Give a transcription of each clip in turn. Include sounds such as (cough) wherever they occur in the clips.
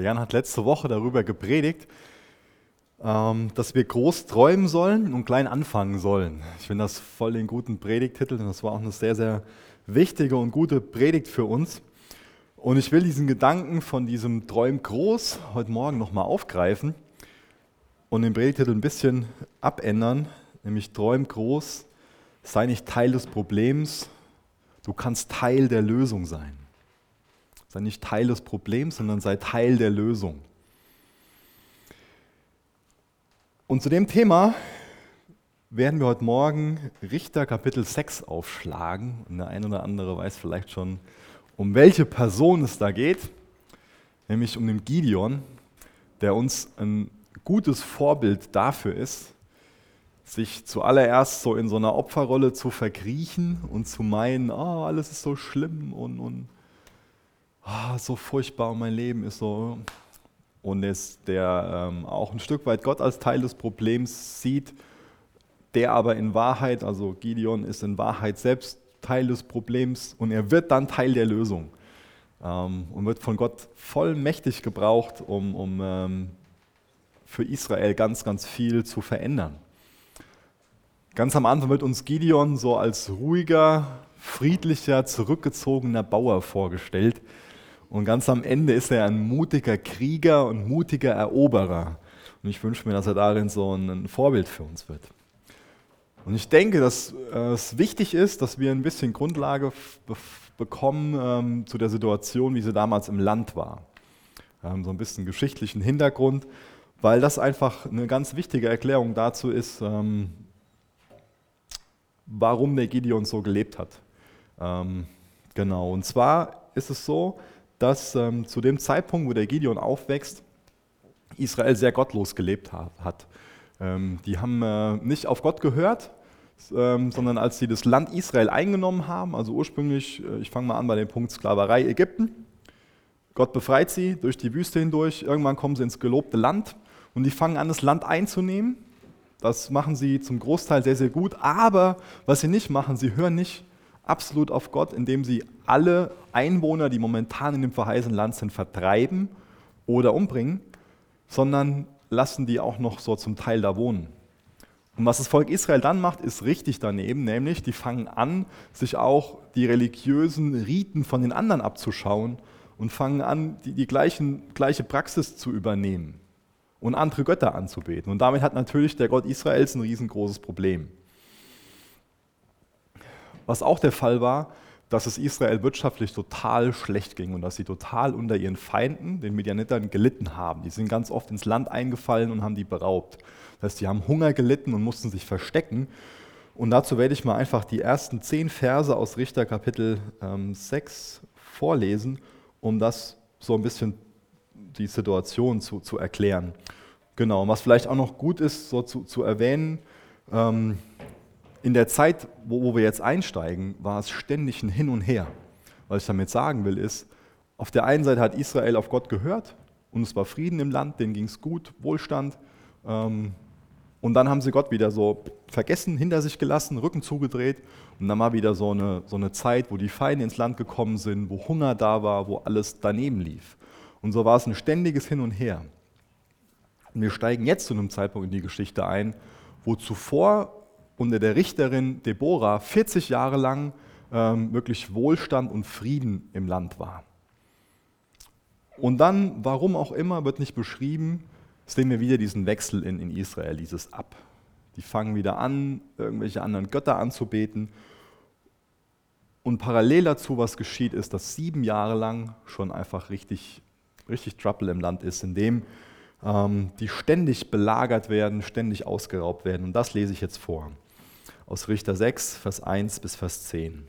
Der Jan hat letzte Woche darüber gepredigt, ähm, dass wir groß träumen sollen und klein anfangen sollen. Ich finde das voll den guten Predigtitel und das war auch eine sehr, sehr wichtige und gute Predigt für uns. Und ich will diesen Gedanken von diesem Träum groß heute Morgen nochmal aufgreifen und den Predigtitel ein bisschen abändern, nämlich Träum groß, sei nicht Teil des Problems, du kannst Teil der Lösung sein. Sei nicht Teil des Problems, sondern sei Teil der Lösung. Und zu dem Thema werden wir heute Morgen Richter Kapitel 6 aufschlagen. Und der eine oder andere weiß vielleicht schon, um welche Person es da geht, nämlich um den Gideon, der uns ein gutes Vorbild dafür ist, sich zuallererst so in so einer Opferrolle zu verkriechen und zu meinen, oh, alles ist so schlimm und, und oh, so furchtbar, mein Leben ist so. Und ist der ähm, auch ein Stück weit Gott als Teil des Problems sieht, der aber in Wahrheit, also Gideon ist in Wahrheit selbst Teil des Problems und er wird dann Teil der Lösung ähm, und wird von Gott vollmächtig gebraucht, um, um ähm, für Israel ganz, ganz viel zu verändern. Ganz am Anfang wird uns Gideon so als ruhiger, friedlicher, zurückgezogener Bauer vorgestellt, und ganz am Ende ist er ein mutiger Krieger und mutiger Eroberer. Und ich wünsche mir, dass er darin so ein Vorbild für uns wird. Und ich denke, dass äh, es wichtig ist, dass wir ein bisschen Grundlage bekommen ähm, zu der Situation, wie sie damals im Land war. Ähm, so ein bisschen geschichtlichen Hintergrund, weil das einfach eine ganz wichtige Erklärung dazu ist, ähm, warum der Gideon so gelebt hat. Ähm, genau, und zwar ist es so, dass ähm, zu dem Zeitpunkt, wo der Gideon aufwächst, Israel sehr gottlos gelebt hat. Ähm, die haben äh, nicht auf Gott gehört, ähm, sondern als sie das Land Israel eingenommen haben, also ursprünglich, äh, ich fange mal an bei dem Punkt Sklaverei Ägypten, Gott befreit sie durch die Wüste hindurch, irgendwann kommen sie ins gelobte Land und die fangen an, das Land einzunehmen. Das machen sie zum Großteil sehr, sehr gut, aber was sie nicht machen, sie hören nicht absolut auf Gott, indem sie alle Einwohner, die momentan in dem verheißenen Land sind, vertreiben oder umbringen, sondern lassen die auch noch so zum Teil da wohnen. Und was das Volk Israel dann macht, ist richtig daneben, nämlich die fangen an, sich auch die religiösen Riten von den anderen abzuschauen und fangen an, die, die gleichen, gleiche Praxis zu übernehmen und andere Götter anzubeten. Und damit hat natürlich der Gott Israels ein riesengroßes Problem. Was auch der Fall war, dass es Israel wirtschaftlich total schlecht ging und dass sie total unter ihren Feinden, den Medianitern, gelitten haben. Die sind ganz oft ins Land eingefallen und haben die beraubt. Das heißt, die haben Hunger gelitten und mussten sich verstecken. Und dazu werde ich mal einfach die ersten zehn Verse aus Richter Kapitel ähm, 6 vorlesen, um das so ein bisschen die Situation zu, zu erklären. Genau, und was vielleicht auch noch gut ist, so zu, zu erwähnen, ähm, in der Zeit, wo, wo wir jetzt einsteigen, war es ständig ein Hin und Her. Was ich damit sagen will, ist, auf der einen Seite hat Israel auf Gott gehört und es war Frieden im Land, denen ging es gut, Wohlstand. Ähm, und dann haben sie Gott wieder so vergessen, hinter sich gelassen, Rücken zugedreht. Und dann war wieder so eine, so eine Zeit, wo die Feinde ins Land gekommen sind, wo Hunger da war, wo alles daneben lief. Und so war es ein ständiges Hin und Her. Und wir steigen jetzt zu einem Zeitpunkt in die Geschichte ein, wo zuvor unter der Richterin Deborah 40 Jahre lang ähm, wirklich Wohlstand und Frieden im Land war. Und dann, warum auch immer, wird nicht beschrieben, sehen wir wieder diesen Wechsel in, in Israel, dieses Ab. Die fangen wieder an, irgendwelche anderen Götter anzubeten. Und parallel dazu, was geschieht, ist, dass sieben Jahre lang schon einfach richtig, richtig Trouble im Land ist, in dem ähm, die ständig belagert werden, ständig ausgeraubt werden. Und das lese ich jetzt vor aus Richter 6, Vers 1 bis Vers 10.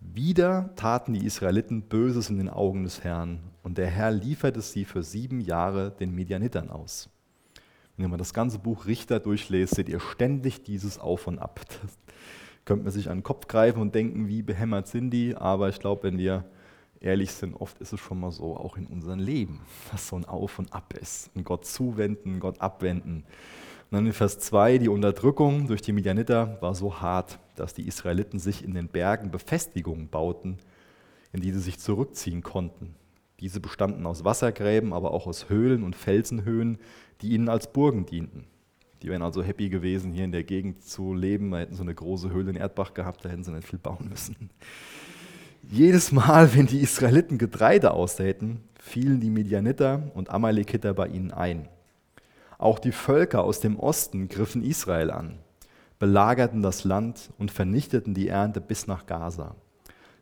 Wieder taten die Israeliten Böses in den Augen des Herrn, und der Herr lieferte sie für sieben Jahre den Medianitern aus. Wenn mal das ganze Buch Richter durchlest, seht ihr ständig dieses Auf und Ab. Das könnte man sich an den Kopf greifen und denken, wie behämmert sind die, aber ich glaube, wenn wir ehrlich sind, oft ist es schon mal so, auch in unserem Leben, dass so ein Auf und Ab ist. Und Gott zuwenden, Gott abwenden. Und dann in Vers 2, die Unterdrückung durch die Midianiter war so hart, dass die Israeliten sich in den Bergen Befestigungen bauten, in die sie sich zurückziehen konnten. Diese bestanden aus Wassergräben, aber auch aus Höhlen und Felsenhöhen, die ihnen als Burgen dienten. Die wären also happy gewesen, hier in der Gegend zu leben. Da hätten so eine große Höhle in Erdbach gehabt, da hätten sie nicht viel bauen müssen. Jedes Mal, wenn die Israeliten Getreide aussäten, fielen die Midianiter und Amalekiter bei ihnen ein. Auch die Völker aus dem Osten griffen Israel an, belagerten das Land und vernichteten die Ernte bis nach Gaza.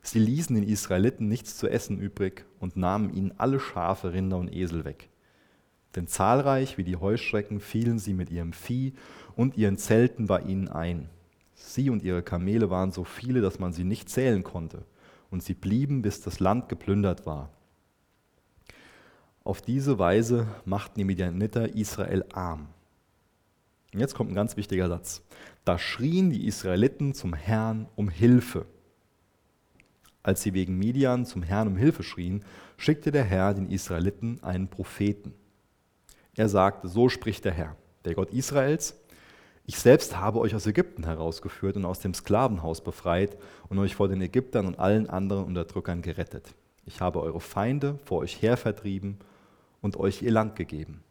Sie ließen den Israeliten nichts zu essen übrig und nahmen ihnen alle Schafe, Rinder und Esel weg. Denn zahlreich wie die Heuschrecken fielen sie mit ihrem Vieh und ihren Zelten bei ihnen ein. Sie und ihre Kamele waren so viele, dass man sie nicht zählen konnte, und sie blieben, bis das Land geplündert war. Auf diese Weise machten die Midianiter Israel arm. Und jetzt kommt ein ganz wichtiger Satz. Da schrien die Israeliten zum Herrn um Hilfe. Als sie wegen Midian zum Herrn um Hilfe schrien, schickte der Herr den Israeliten einen Propheten. Er sagte, so spricht der Herr, der Gott Israels, ich selbst habe euch aus Ägypten herausgeführt und aus dem Sklavenhaus befreit und euch vor den Ägyptern und allen anderen Unterdrückern gerettet. Ich habe eure Feinde vor euch her vertrieben und euch ihr Land gegeben.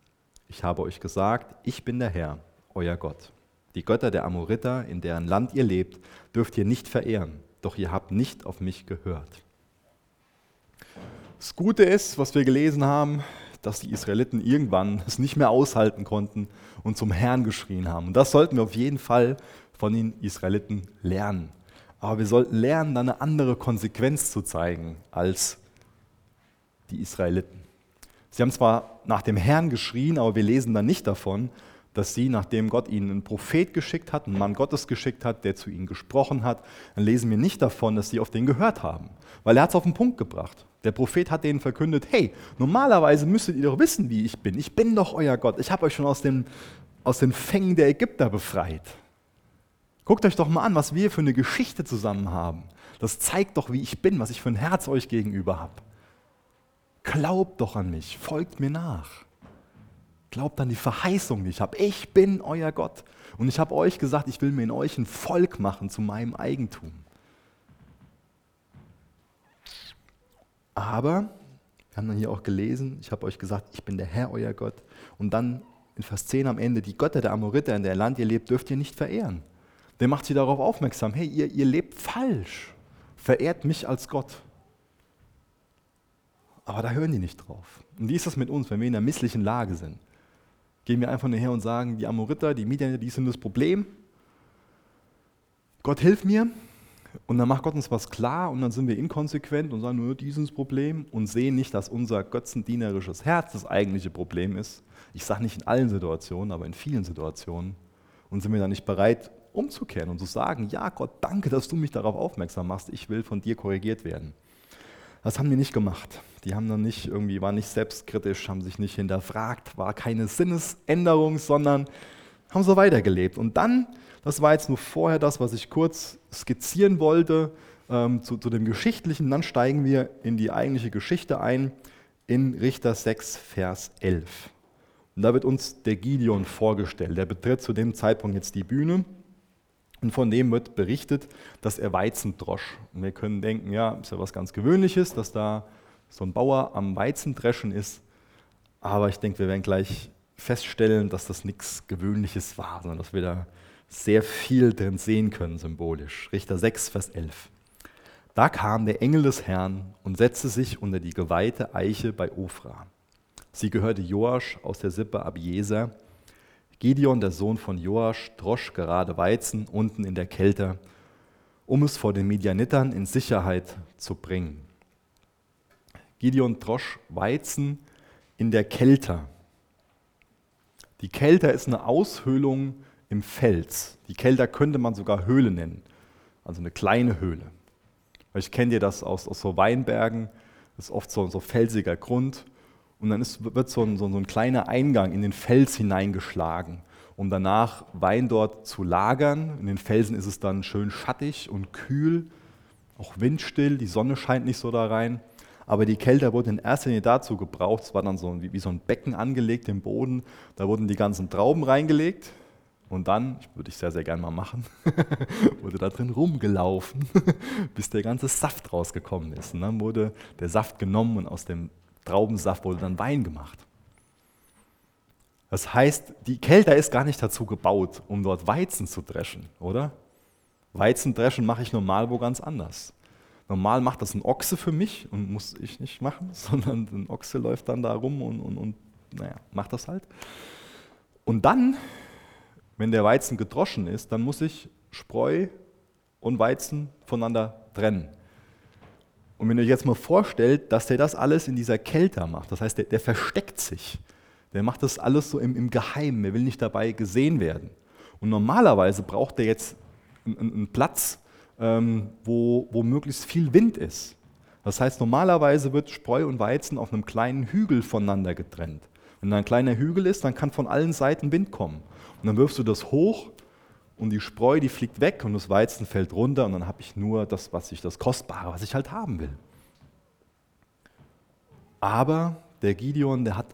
Ich habe euch gesagt, ich bin der Herr, euer Gott. Die Götter der Amoriter, in deren Land ihr lebt, dürft ihr nicht verehren, doch ihr habt nicht auf mich gehört. Das Gute ist, was wir gelesen haben, dass die Israeliten irgendwann es nicht mehr aushalten konnten und zum Herrn geschrien haben. Und das sollten wir auf jeden Fall von den Israeliten lernen. Aber wir sollten lernen, dann eine andere Konsequenz zu zeigen als die Israeliten. Sie haben zwar nach dem Herrn geschrien, aber wir lesen dann nicht davon, dass sie, nachdem Gott ihnen einen Prophet geschickt hat, einen Mann Gottes geschickt hat, der zu ihnen gesprochen hat, dann lesen wir nicht davon, dass sie auf den gehört haben. Weil er hat es auf den Punkt gebracht. Der Prophet hat denen verkündet, hey, normalerweise müsstet ihr doch wissen, wie ich bin. Ich bin doch euer Gott. Ich habe euch schon aus den, aus den Fängen der Ägypter befreit. Guckt euch doch mal an, was wir für eine Geschichte zusammen haben. Das zeigt doch, wie ich bin, was ich für ein Herz euch gegenüber habe. Glaubt doch an mich, folgt mir nach. Glaubt an die Verheißung, die ich habe. Ich bin euer Gott. Und ich habe euch gesagt, ich will mir in euch ein Volk machen zu meinem Eigentum. Aber, wir haben dann hier auch gelesen, ich habe euch gesagt, ich bin der Herr, euer Gott. Und dann in Vers 10 am Ende, die Götter der Amoriter, in der Land ihr lebt, dürft ihr nicht verehren. Der macht sie darauf aufmerksam, hey, ihr, ihr lebt falsch. Verehrt mich als Gott. Aber da hören die nicht drauf. Und wie ist das mit uns, wenn wir in einer misslichen Lage sind? Gehen wir einfach nachher und sagen, die Amoriter, die Midianiter, die sind das Problem. Gott hilf mir, und dann macht Gott uns was klar und dann sind wir inkonsequent und sagen nur dieses Problem und sehen nicht, dass unser götzendienerisches Herz das eigentliche Problem ist. Ich sage nicht in allen Situationen, aber in vielen Situationen. Und sind wir dann nicht bereit, umzukehren und zu sagen, ja Gott, danke, dass du mich darauf aufmerksam machst, ich will von dir korrigiert werden. Das haben die nicht gemacht. Die haben dann nicht irgendwie, waren nicht selbstkritisch, haben sich nicht hinterfragt, war keine Sinnesänderung, sondern haben so weitergelebt. Und dann das war jetzt nur vorher das, was ich kurz skizzieren wollte ähm, zu, zu dem Geschichtlichen. Dann steigen wir in die eigentliche Geschichte ein, in Richter 6, Vers 11. Und da wird uns der Gideon vorgestellt. Der betritt zu dem Zeitpunkt jetzt die Bühne. Und von dem wird berichtet, dass er Weizen drosch. Und wir können denken, ja, ist ja was ganz Gewöhnliches, dass da so ein Bauer am Weizendreschen ist. Aber ich denke, wir werden gleich feststellen, dass das nichts Gewöhnliches war, sondern dass wir da sehr viel drin sehen können, symbolisch. Richter 6, Vers 11. Da kam der Engel des Herrn und setzte sich unter die geweihte Eiche bei Ofra. Sie gehörte Joasch aus der Sippe Abieser. Gideon, der Sohn von Joasch, drosch gerade Weizen unten in der Kälte, um es vor den Midianitern in Sicherheit zu bringen. Gideon drosch Weizen in der Kälte. Die Kälte ist eine Aushöhlung im Fels. Die Kälter könnte man sogar Höhle nennen, also eine kleine Höhle. Ich kenne dir das aus, aus so Weinbergen, das ist oft so, so felsiger Grund und dann ist, wird so ein, so ein kleiner Eingang in den Fels hineingeschlagen, um danach Wein dort zu lagern. In den Felsen ist es dann schön schattig und kühl, auch windstill, die Sonne scheint nicht so da rein. Aber die Kälte wurde in erster Linie dazu gebraucht, es war dann so wie, wie so ein Becken angelegt im Boden, da wurden die ganzen Trauben reingelegt, und dann, würde ich sehr, sehr gerne mal machen, (laughs) wurde da drin rumgelaufen, (laughs) bis der ganze Saft rausgekommen ist. Und dann wurde der Saft genommen und aus dem Traubensaft wurde dann Wein gemacht. Das heißt, die Kelter ist gar nicht dazu gebaut, um dort Weizen zu dreschen, oder? Weizen dreschen mache ich normal wo ganz anders. Normal macht das ein Ochse für mich und muss ich nicht machen, (laughs) sondern ein Ochse läuft dann da rum und, und, und naja, macht das halt. Und dann, wenn der Weizen gedroschen ist, dann muss ich Spreu und Weizen voneinander trennen. Und wenn ihr euch jetzt mal vorstellt, dass der das alles in dieser Kälte macht, das heißt, der, der versteckt sich, der macht das alles so im, im Geheimen, er will nicht dabei gesehen werden. Und normalerweise braucht er jetzt einen, einen Platz, ähm, wo, wo möglichst viel Wind ist. Das heißt, normalerweise wird Spreu und Weizen auf einem kleinen Hügel voneinander getrennt. Wenn da ein kleiner Hügel ist, dann kann von allen Seiten Wind kommen. Und dann wirfst du das hoch und die Spreu, die fliegt weg und das Weizen fällt runter und dann habe ich nur das, was ich, das Kostbare, was ich halt haben will. Aber der Gideon, der hat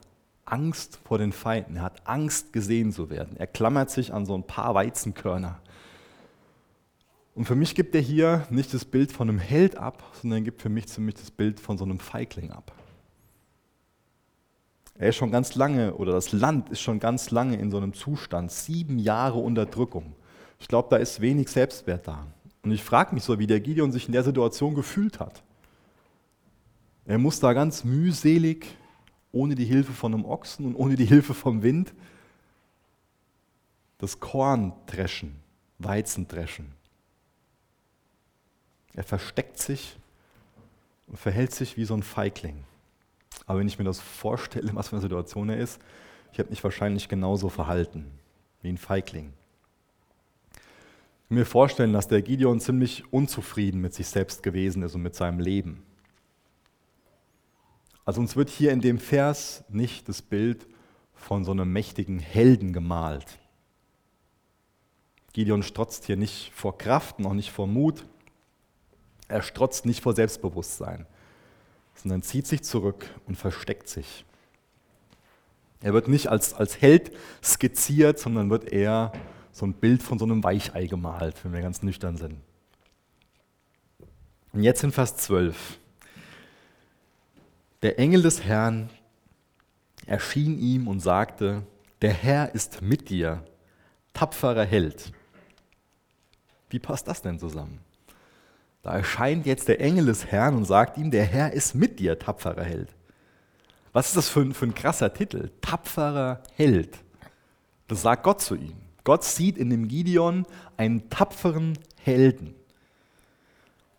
Angst vor den Feinden, er hat Angst gesehen zu werden. Er klammert sich an so ein paar Weizenkörner und für mich gibt er hier nicht das Bild von einem Held ab, sondern er gibt für mich ziemlich das Bild von so einem Feigling ab. Er ist schon ganz lange, oder das Land ist schon ganz lange in so einem Zustand, sieben Jahre Unterdrückung. Ich glaube, da ist wenig Selbstwert da. Und ich frage mich so, wie der Gideon sich in der Situation gefühlt hat. Er muss da ganz mühselig, ohne die Hilfe von einem Ochsen und ohne die Hilfe vom Wind, das Korn dreschen, Weizen dreschen. Er versteckt sich und verhält sich wie so ein Feigling. Aber wenn ich mir das vorstelle, was für eine Situation er ist, ich hätte mich wahrscheinlich genauso verhalten wie ein Feigling. Ich kann mir vorstellen, dass der Gideon ziemlich unzufrieden mit sich selbst gewesen ist und mit seinem Leben. Also uns wird hier in dem Vers nicht das Bild von so einem mächtigen Helden gemalt. Gideon strotzt hier nicht vor Kraft, noch nicht vor Mut, er strotzt nicht vor Selbstbewusstsein, sondern zieht sich zurück und versteckt sich. Er wird nicht als, als Held skizziert, sondern wird eher so ein Bild von so einem Weichei gemalt, wenn wir ganz nüchtern sind. Und jetzt in Vers 12. Der Engel des Herrn erschien ihm und sagte, der Herr ist mit dir, tapferer Held. Wie passt das denn zusammen? Da erscheint jetzt der Engel des Herrn und sagt ihm, der Herr ist mit dir, tapferer Held. Was ist das für ein, für ein krasser Titel? Tapferer Held. Das sagt Gott zu ihm. Gott sieht in dem Gideon einen tapferen Helden.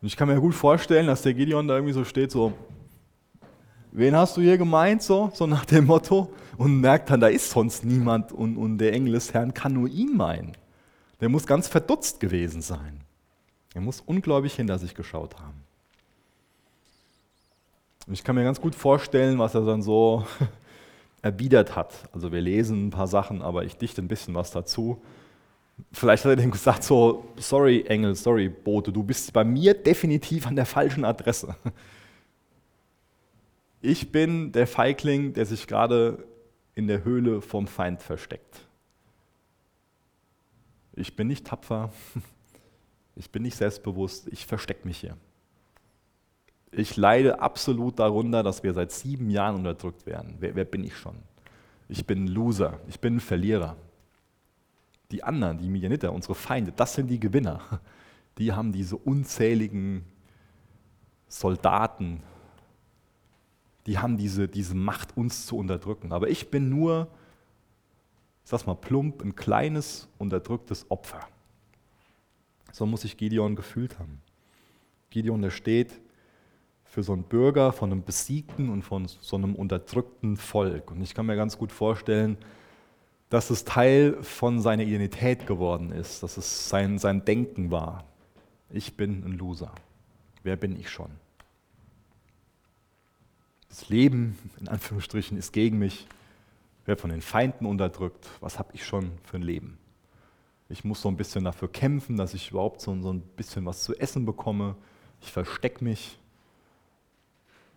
Und ich kann mir gut vorstellen, dass der Gideon da irgendwie so steht, so, wen hast du hier gemeint, so, so nach dem Motto, und merkt dann, da ist sonst niemand und, und der Engel des Herrn kann nur ihn meinen. Der muss ganz verdutzt gewesen sein. Er muss ungläubig hinter sich geschaut haben. Und ich kann mir ganz gut vorstellen, was er dann so (laughs) erwidert hat. Also wir lesen ein paar Sachen, aber ich dichte ein bisschen was dazu. Vielleicht hat er dem gesagt so, sorry Engel, sorry Bote, du bist bei mir definitiv an der falschen Adresse. (laughs) Ich bin der Feigling, der sich gerade in der Höhle vom Feind versteckt. Ich bin nicht tapfer, (laughs) ich bin nicht selbstbewusst, ich verstecke mich hier. Ich leide absolut darunter, dass wir seit sieben Jahren unterdrückt werden. Wer, wer bin ich schon? Ich bin ein Loser, ich bin ein Verlierer. Die anderen, die Midianiter, unsere Feinde, das sind die Gewinner. Die haben diese unzähligen Soldaten, die haben diese, diese Macht, uns zu unterdrücken. Aber ich bin nur, ich sag's mal plump, ein kleines, unterdrücktes Opfer. So muss sich Gideon gefühlt haben. Gideon, der steht für so einen Bürger von einem besiegten und von so einem unterdrückten Volk. Und ich kann mir ganz gut vorstellen, dass es Teil von seiner Identität geworden ist, dass es sein, sein Denken war. Ich bin ein Loser. Wer bin ich schon? Das Leben, in Anführungsstrichen, ist gegen mich. Ich werde von den Feinden unterdrückt. Was habe ich schon für ein Leben? Ich muss so ein bisschen dafür kämpfen, dass ich überhaupt so, so ein bisschen was zu essen bekomme. Ich verstecke mich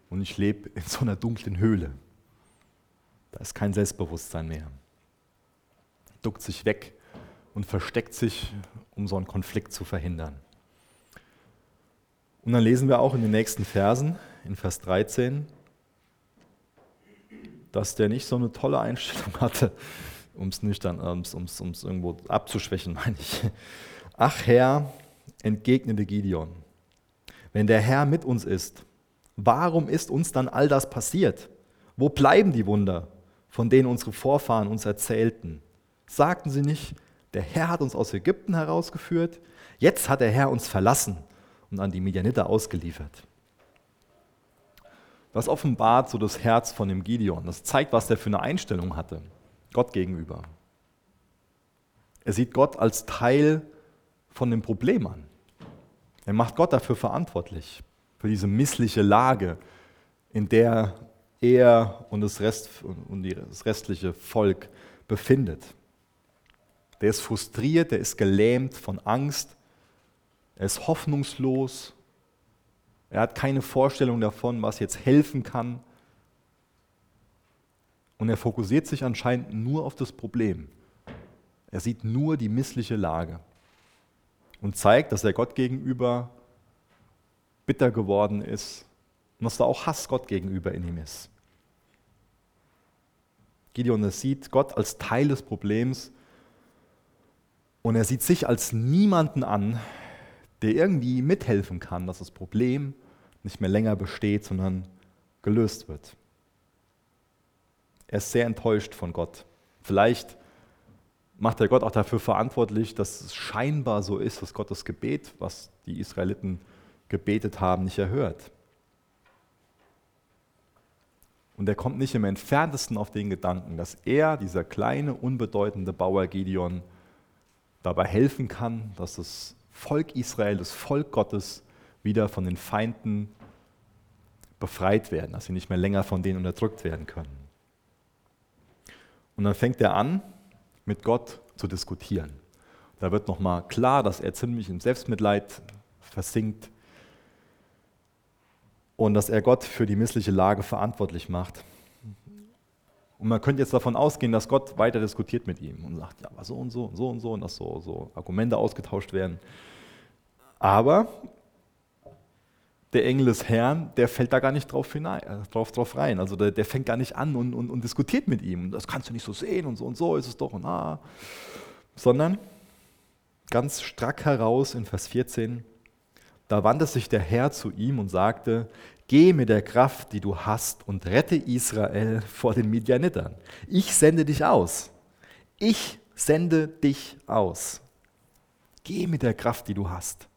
und ich lebe in so einer dunklen Höhle. Da ist kein Selbstbewusstsein mehr. Duckt sich weg und versteckt sich, um so einen Konflikt zu verhindern. Und dann lesen wir auch in den nächsten Versen, in Vers 13, dass der nicht so eine tolle Einstellung (laughs) hatte, um es nüchtern, um es irgendwo abzuschwächen, (laughs) meine ich. Ach Herr, entgegnete Gideon, wenn der Herr mit uns ist, warum ist uns dann all das passiert? Wo bleiben die Wunder, von denen unsere Vorfahren uns erzählten? Sagten sie nicht, der Herr hat uns aus Ägypten herausgeführt, jetzt hat der Herr uns verlassen und an die Medianiter ausgeliefert. Das offenbart so das Herz von dem Gideon. Das zeigt, was der für eine Einstellung hatte, Gott gegenüber. Er sieht Gott als Teil von dem Problem an. Er macht Gott dafür verantwortlich, für diese missliche Lage, in der er und das, Rest, und das restliche Volk befindet. Der ist frustriert, der ist gelähmt von Angst, er ist hoffnungslos, er hat keine Vorstellung davon, was jetzt helfen kann. Und er fokussiert sich anscheinend nur auf das Problem. Er sieht nur die missliche Lage und zeigt, dass er Gott gegenüber bitter geworden ist und dass da auch Hass Gott gegenüber in ihm ist. Gideon sieht Gott als Teil des Problems und er sieht sich als niemanden an, der irgendwie mithelfen kann, dass das Problem nicht mehr länger besteht, sondern gelöst wird. Er ist sehr enttäuscht von Gott. Vielleicht macht er Gott auch dafür verantwortlich, dass es scheinbar so ist, dass Gott das Gebet, was die Israeliten gebetet haben, nicht erhört. Und er kommt nicht im entferntesten auf den Gedanken, dass er, dieser kleine, unbedeutende Bauer Gideon, dabei helfen kann, dass das Volk Israel, das Volk Gottes, wieder von den Feinden befreit werden, dass sie nicht mehr länger von denen unterdrückt werden können. Und dann fängt er an, mit Gott zu diskutieren. Da wird nochmal klar, dass er ziemlich im Selbstmitleid versinkt und dass er Gott für die missliche Lage verantwortlich macht. Und man könnte jetzt davon ausgehen, dass Gott weiter diskutiert mit ihm und sagt, ja, aber so und so und so und so und dass so, so Argumente ausgetauscht werden. Aber der Engel des Herrn, der fällt da gar nicht drauf, hinein, äh, drauf, drauf rein. Also der, der, fängt gar nicht an und, und, und, diskutiert mit ihm. Das kannst du nicht so sehen und so und so ist es doch und ah. Sondern ganz strack heraus in Vers 14, da wandte sich der Herr zu ihm und sagte, Geh mit der Kraft, die du hast, und rette Israel vor den Midianitern. Ich sende dich aus. Ich sende dich aus. Geh mit der Kraft, die du hast.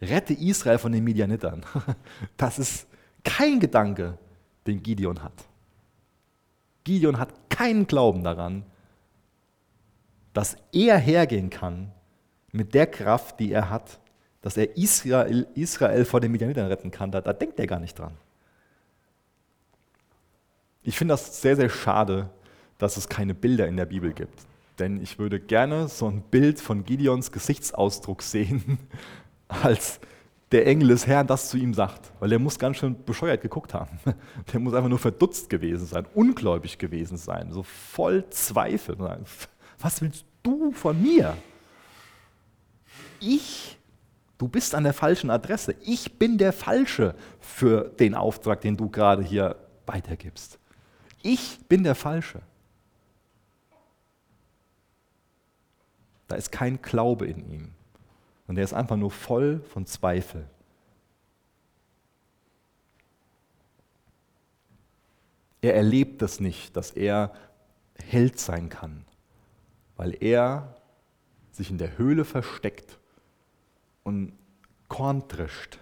Rette Israel von den Midianitern. (laughs) Das ist kein Gedanke, den Gideon hat. Gideon hat keinen Glauben daran, dass er hergehen kann mit der Kraft, die er hat, dass er Israel, Israel vor den Midianitern retten kann. Da, da denkt er gar nicht dran. Ich finde das sehr, sehr schade, dass es keine Bilder in der Bibel gibt. Denn ich würde gerne so ein Bild von Gideons Gesichtsausdruck sehen, als der Engel des Herrn das zu ihm sagt. Weil er muss ganz schön bescheuert geguckt haben. (laughs) Der muss einfach nur verdutzt gewesen sein, ungläubig gewesen sein, so voll Zweifel. Was willst du von mir? Ich? Du bist an der falschen Adresse. Ich bin der Falsche für den Auftrag, den du gerade hier weitergibst. Ich bin der Falsche. Da ist kein Glaube in ihm. Und er ist einfach nur voll von Zweifel. Er erlebt es nicht, dass er Held sein kann, weil er sich in der Höhle versteckt und Korn trischt.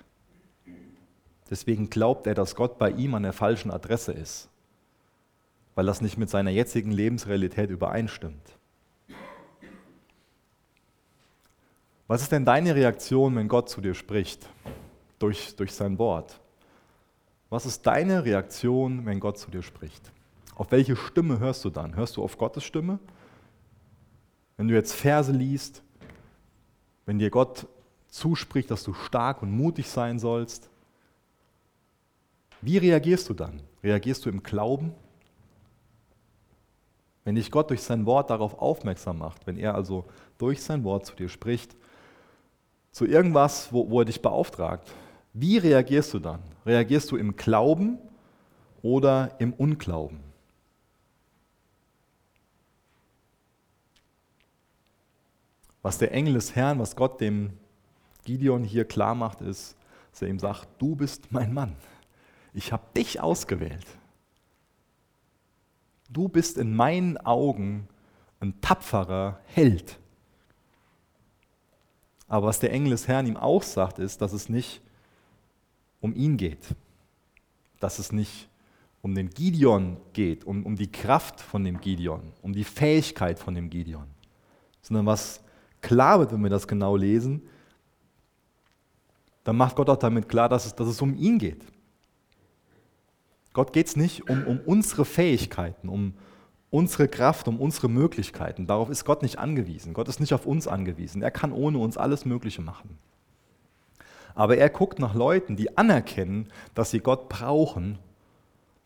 Deswegen glaubt er, dass Gott bei ihm an der falschen Adresse ist, weil das nicht mit seiner jetzigen Lebensrealität übereinstimmt. Was ist denn deine Reaktion, wenn Gott zu dir spricht durch, durch sein Wort? Was ist deine Reaktion, wenn Gott zu dir spricht? Auf welche Stimme hörst du dann? Hörst du auf Gottes Stimme? Wenn du jetzt Verse liest, wenn dir Gott zuspricht, dass du stark und mutig sein sollst, wie reagierst du dann? Reagierst du im Glauben? Wenn dich Gott durch sein Wort darauf aufmerksam macht, wenn er also durch sein Wort zu dir spricht, zu irgendwas, wo, wo er dich beauftragt, wie reagierst du dann? Reagierst du im Glauben oder im Unglauben? Was der Engel des Herrn, was Gott dem Gideon hier klar macht, ist, dass er ihm sagt, du bist mein Mann. Ich habe dich ausgewählt. Du bist in meinen Augen ein tapferer Held. Aber was der Engel des Herrn ihm auch sagt, ist, dass es nicht um ihn geht. Dass es nicht um den Gideon geht, um, um die Kraft von dem Gideon, um die Fähigkeit von dem Gideon. Sondern was klar wird, wenn wir das genau lesen, dann macht Gott auch damit klar, dass es, dass es um ihn geht. Gott geht es nicht um, um unsere Fähigkeiten, um unsere Kraft, um unsere Möglichkeiten. Darauf ist Gott nicht angewiesen. Gott ist nicht auf uns angewiesen. Er kann ohne uns alles Mögliche machen. Aber er guckt nach Leuten, die anerkennen, dass sie Gott brauchen,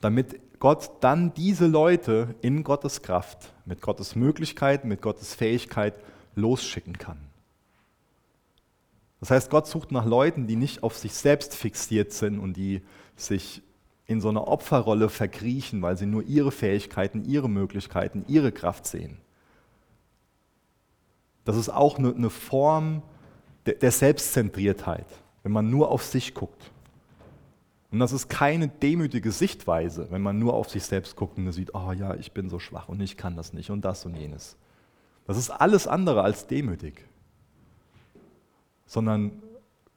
damit Gott dann diese Leute in Gottes Kraft, mit Gottes Möglichkeiten, mit Gottes Fähigkeit losschicken kann. Das heißt, Gott sucht nach Leuten, die nicht auf sich selbst fixiert sind und die sich in so einer Opferrolle verkriechen, weil sie nur ihre Fähigkeiten, ihre Möglichkeiten, ihre Kraft sehen. Das ist auch eine, Form der Selbstzentriertheit, wenn man nur auf sich guckt. Und das ist keine demütige Sichtweise, wenn man nur auf sich selbst guckt und sieht, oh ja, ich bin so schwach und ich kann das nicht und das und jenes. Das ist alles andere als demütig. Sondern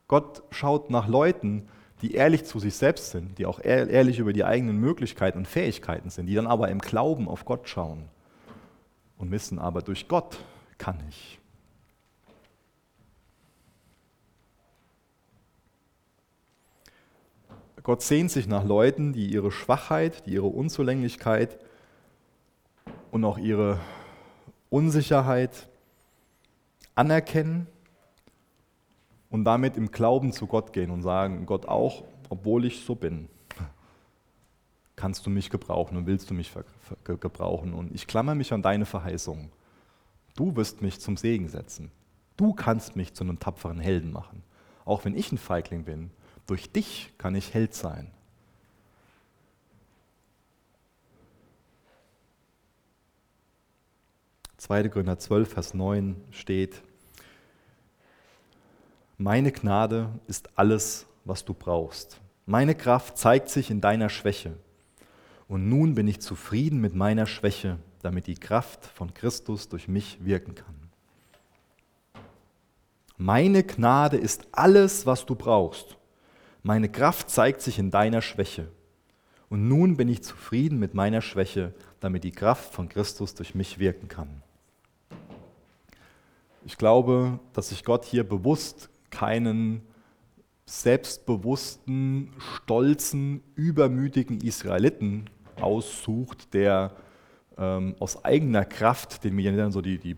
Gott schaut nach Leuten, die ehrlich zu sich selbst sind, die auch ehrlich über die eigenen Möglichkeiten und Fähigkeiten sind, die dann aber im Glauben auf Gott schauen und wissen, aber durch Gott kann ich. Gott sehnt sich nach Leuten, die ihre Schwachheit, die ihre Unzulänglichkeit und auch ihre Unsicherheit anerkennen und damit im Glauben zu Gott gehen und sagen, Gott auch, obwohl ich so bin, (laughs) kannst du mich gebrauchen und willst du mich gebrauchen. Und ich klammer mich an deine Verheißung. Du wirst mich zum Segen setzen. Du kannst mich zu einem tapferen Helden machen. Auch wenn ich ein Feigling bin, durch dich kann ich Held sein. 2. Korinther 12, Vers 9 steht, meine Gnade ist alles, was du brauchst. Meine Kraft zeigt sich in deiner Schwäche. Und nun bin ich zufrieden mit meiner Schwäche, damit die Kraft von Christus durch mich wirken kann. Meine Gnade ist alles, was du brauchst. Meine Kraft zeigt sich in deiner Schwäche. Und nun bin ich zufrieden mit meiner Schwäche, damit die Kraft von Christus durch mich wirken kann. Ich glaube, dass sich Gott hier bewusst keinen selbstbewussten, stolzen, übermütigen Israeliten aussucht, der ähm, aus eigener Kraft den Medianitern so die, die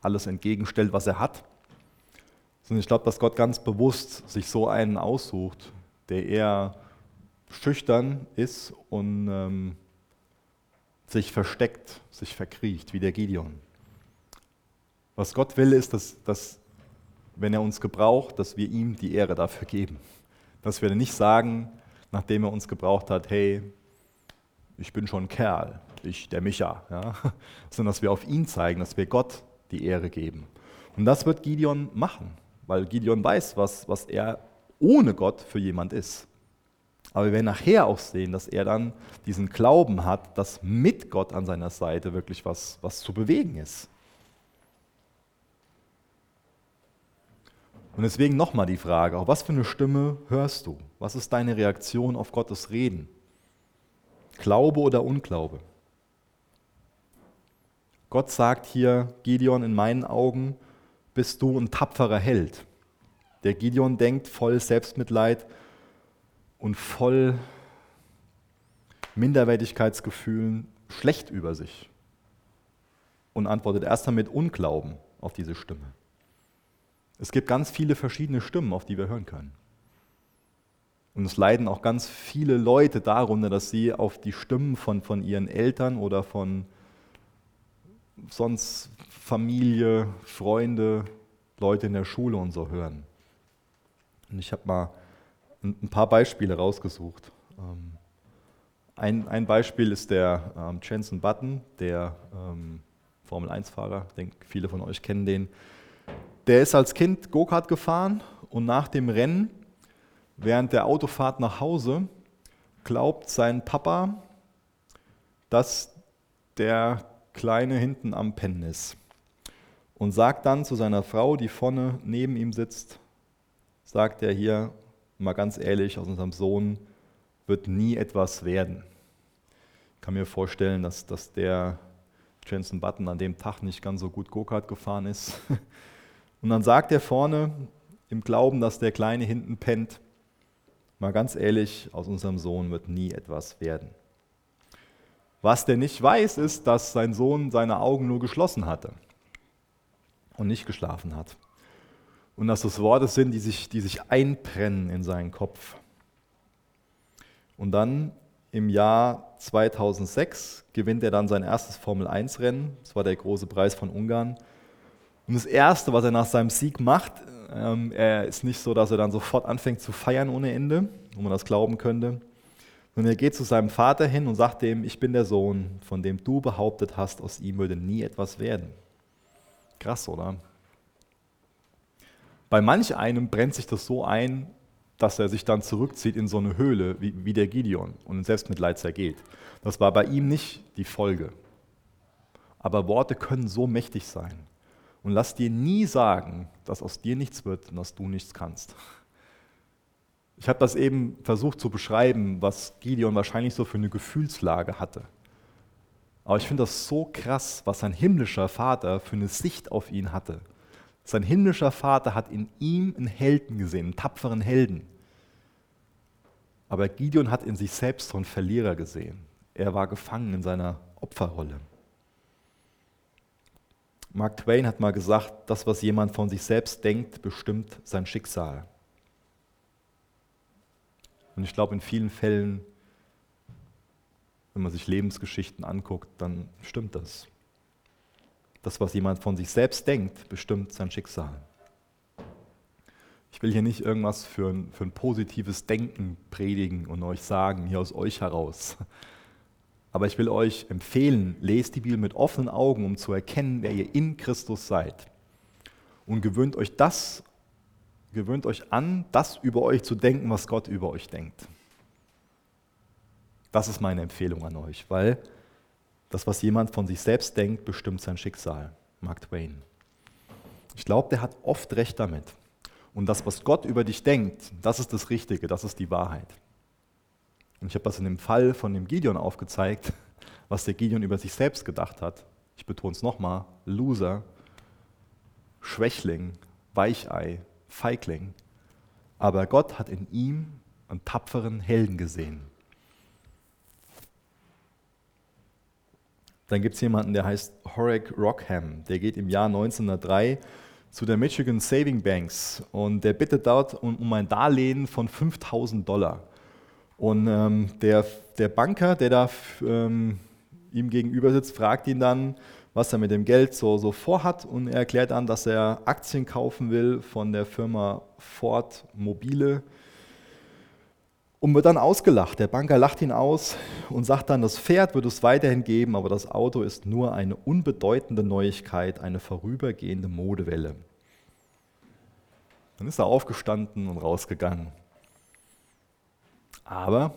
alles entgegenstellt, was er hat. Sondern ich glaube, dass Gott ganz bewusst sich so einen aussucht, der eher schüchtern ist und ähm, sich versteckt, sich verkriecht, wie der Gideon. Was Gott will, ist, dass, dass, wenn er uns gebraucht, dass wir ihm die Ehre dafür geben. Dass wir nicht sagen, nachdem er uns gebraucht hat, hey, ich bin schon ein Kerl, ich, der Micha, ja? (laughs) sondern dass wir auf ihn zeigen, dass wir Gott die Ehre geben. Und das wird Gideon machen, weil Gideon weiß, was, was er ohne Gott für jemand ist. Aber wir werden nachher auch sehen, dass er dann diesen Glauben hat, dass mit Gott an seiner Seite wirklich was, was zu bewegen ist. Und deswegen nochmal die Frage, auf was für eine Stimme hörst du? Was ist deine Reaktion auf Gottes Reden? Glaube oder Unglaube? Gott sagt hier, Gideon, in meinen Augen bist du ein tapferer Held. Der Gideon denkt voll Selbstmitleid und voll Minderwertigkeitsgefühlen schlecht über sich und antwortet erst mit Unglauben auf diese Stimme. Es gibt ganz viele verschiedene Stimmen, auf die wir hören können. Und es leiden auch ganz viele Leute darunter, dass sie auf die Stimmen von, von ihren Eltern oder von sonst Familie, Freunde, Leute in der Schule und so hören. Und ich habe mal ein, paar Beispiele rausgesucht. Ähm, ein, ein Beispiel ist der ähm, Jensen Button, der ähm, Formel-1-Fahrer, ich denke, viele von euch kennen den. Der ist als Kind Go-Kart gefahren und nach dem Rennen, während der Autofahrt nach Hause, glaubt sein Papa, dass der Kleine hinten am Pennen ist. Und sagt dann zu seiner Frau, die vorne neben ihm sitzt, sagt er hier, mal ganz ehrlich, aus unserem Sohn wird nie etwas werden. Ich kann mir vorstellen, dass, dass der Jensen Button an dem Tag nicht ganz so gut Go-Kart gefahren ist. Und dann sagt er vorne, im Glauben, dass der Kleine hinten pennt, mal ganz ehrlich, aus unserem Sohn wird nie etwas werden. Was der nicht weiß, ist, dass sein Sohn seine Augen nur geschlossen hatte und nicht geschlafen hat. Und dass das Worte sind, die sich, die sich einbrennen in seinen Kopf. Und dann im Jahr 2006 gewinnt er dann sein erstes Formel-1-Rennen. Das war der große Preis von Ungarn. Und das Erste, was er nach seinem Sieg macht, ähm, er ist nicht so, dass er dann sofort anfängt zu feiern ohne Ende, wo man das glauben könnte, sondern er geht zu seinem Vater hin und sagt ihm, ich bin der Sohn, von dem du behauptet hast, aus ihm würde nie etwas werden. Krass, oder? Bei manch einem brennt sich das so ein, dass er sich dann zurückzieht in so eine Höhle wie, wie der Gideon und in Selbstmitleid zergeht. Das war bei ihm nicht die Folge. Aber Worte können so mächtig sein. Und lass dir nie sagen, dass aus dir nichts wird und dass du nichts kannst. Ich habe das eben versucht zu beschreiben, was Gideon wahrscheinlich so für eine Gefühlslage hatte. Aber ich finde das so krass, was sein himmlischer Vater für eine Sicht auf ihn hatte. Sein himmlischer Vater hat in ihm einen Helden gesehen, einen tapferen Helden. Aber Gideon hat in sich selbst so einen Verlierer gesehen. Er war gefangen in seiner Opferrolle. Mark Twain hat mal gesagt, das, was jemand von sich selbst denkt, bestimmt sein Schicksal. Und ich glaube, in vielen Fällen, wenn man sich Lebensgeschichten anguckt, dann stimmt das. Das, was jemand von sich selbst denkt, bestimmt sein Schicksal. Ich will hier nicht irgendwas für ein, für ein positives Denken predigen und euch sagen, hier aus euch heraus. Aber ich will euch empfehlen, lest die Bibel mit offenen Augen, um zu erkennen, wer ihr in Christus seid. Und gewöhnt euch das, gewöhnt euch an, das über euch zu denken, was Gott über euch denkt. Das ist meine Empfehlung an euch, weil das, was jemand von sich selbst denkt, bestimmt sein Schicksal. Mark Twain. Ich glaube, der hat oft recht damit. Und das, was Gott über dich denkt, das ist das Richtige, das ist die Wahrheit. Und ich habe das in dem Fall von dem Gideon aufgezeigt, (laughs) was der Gideon über sich selbst gedacht hat. Ich betone es nochmal, Loser, Schwächling, Weichei, Feigling. Aber Gott hat in ihm einen tapferen Helden gesehen. Dann gibt es jemanden, der heißt Horek Rockham. Der geht im Jahr 1903 zu der Michigan Saving Banks und der bittet dort um ein Darlehen von 5000 Dollar. Und ähm, der, der Banker, der da ähm, ihm gegenüber sitzt, fragt ihn dann, was er mit dem Geld so, so vorhat und er erklärt dann, dass er Aktien kaufen will von der Firma Ford Mobile und wird dann ausgelacht. Der Banker lacht ihn aus und sagt dann, das Pferd wird es weiterhin geben, aber das Auto ist nur eine unbedeutende Neuigkeit, eine vorübergehende Modewelle. Dann ist er aufgestanden und rausgegangen. Aber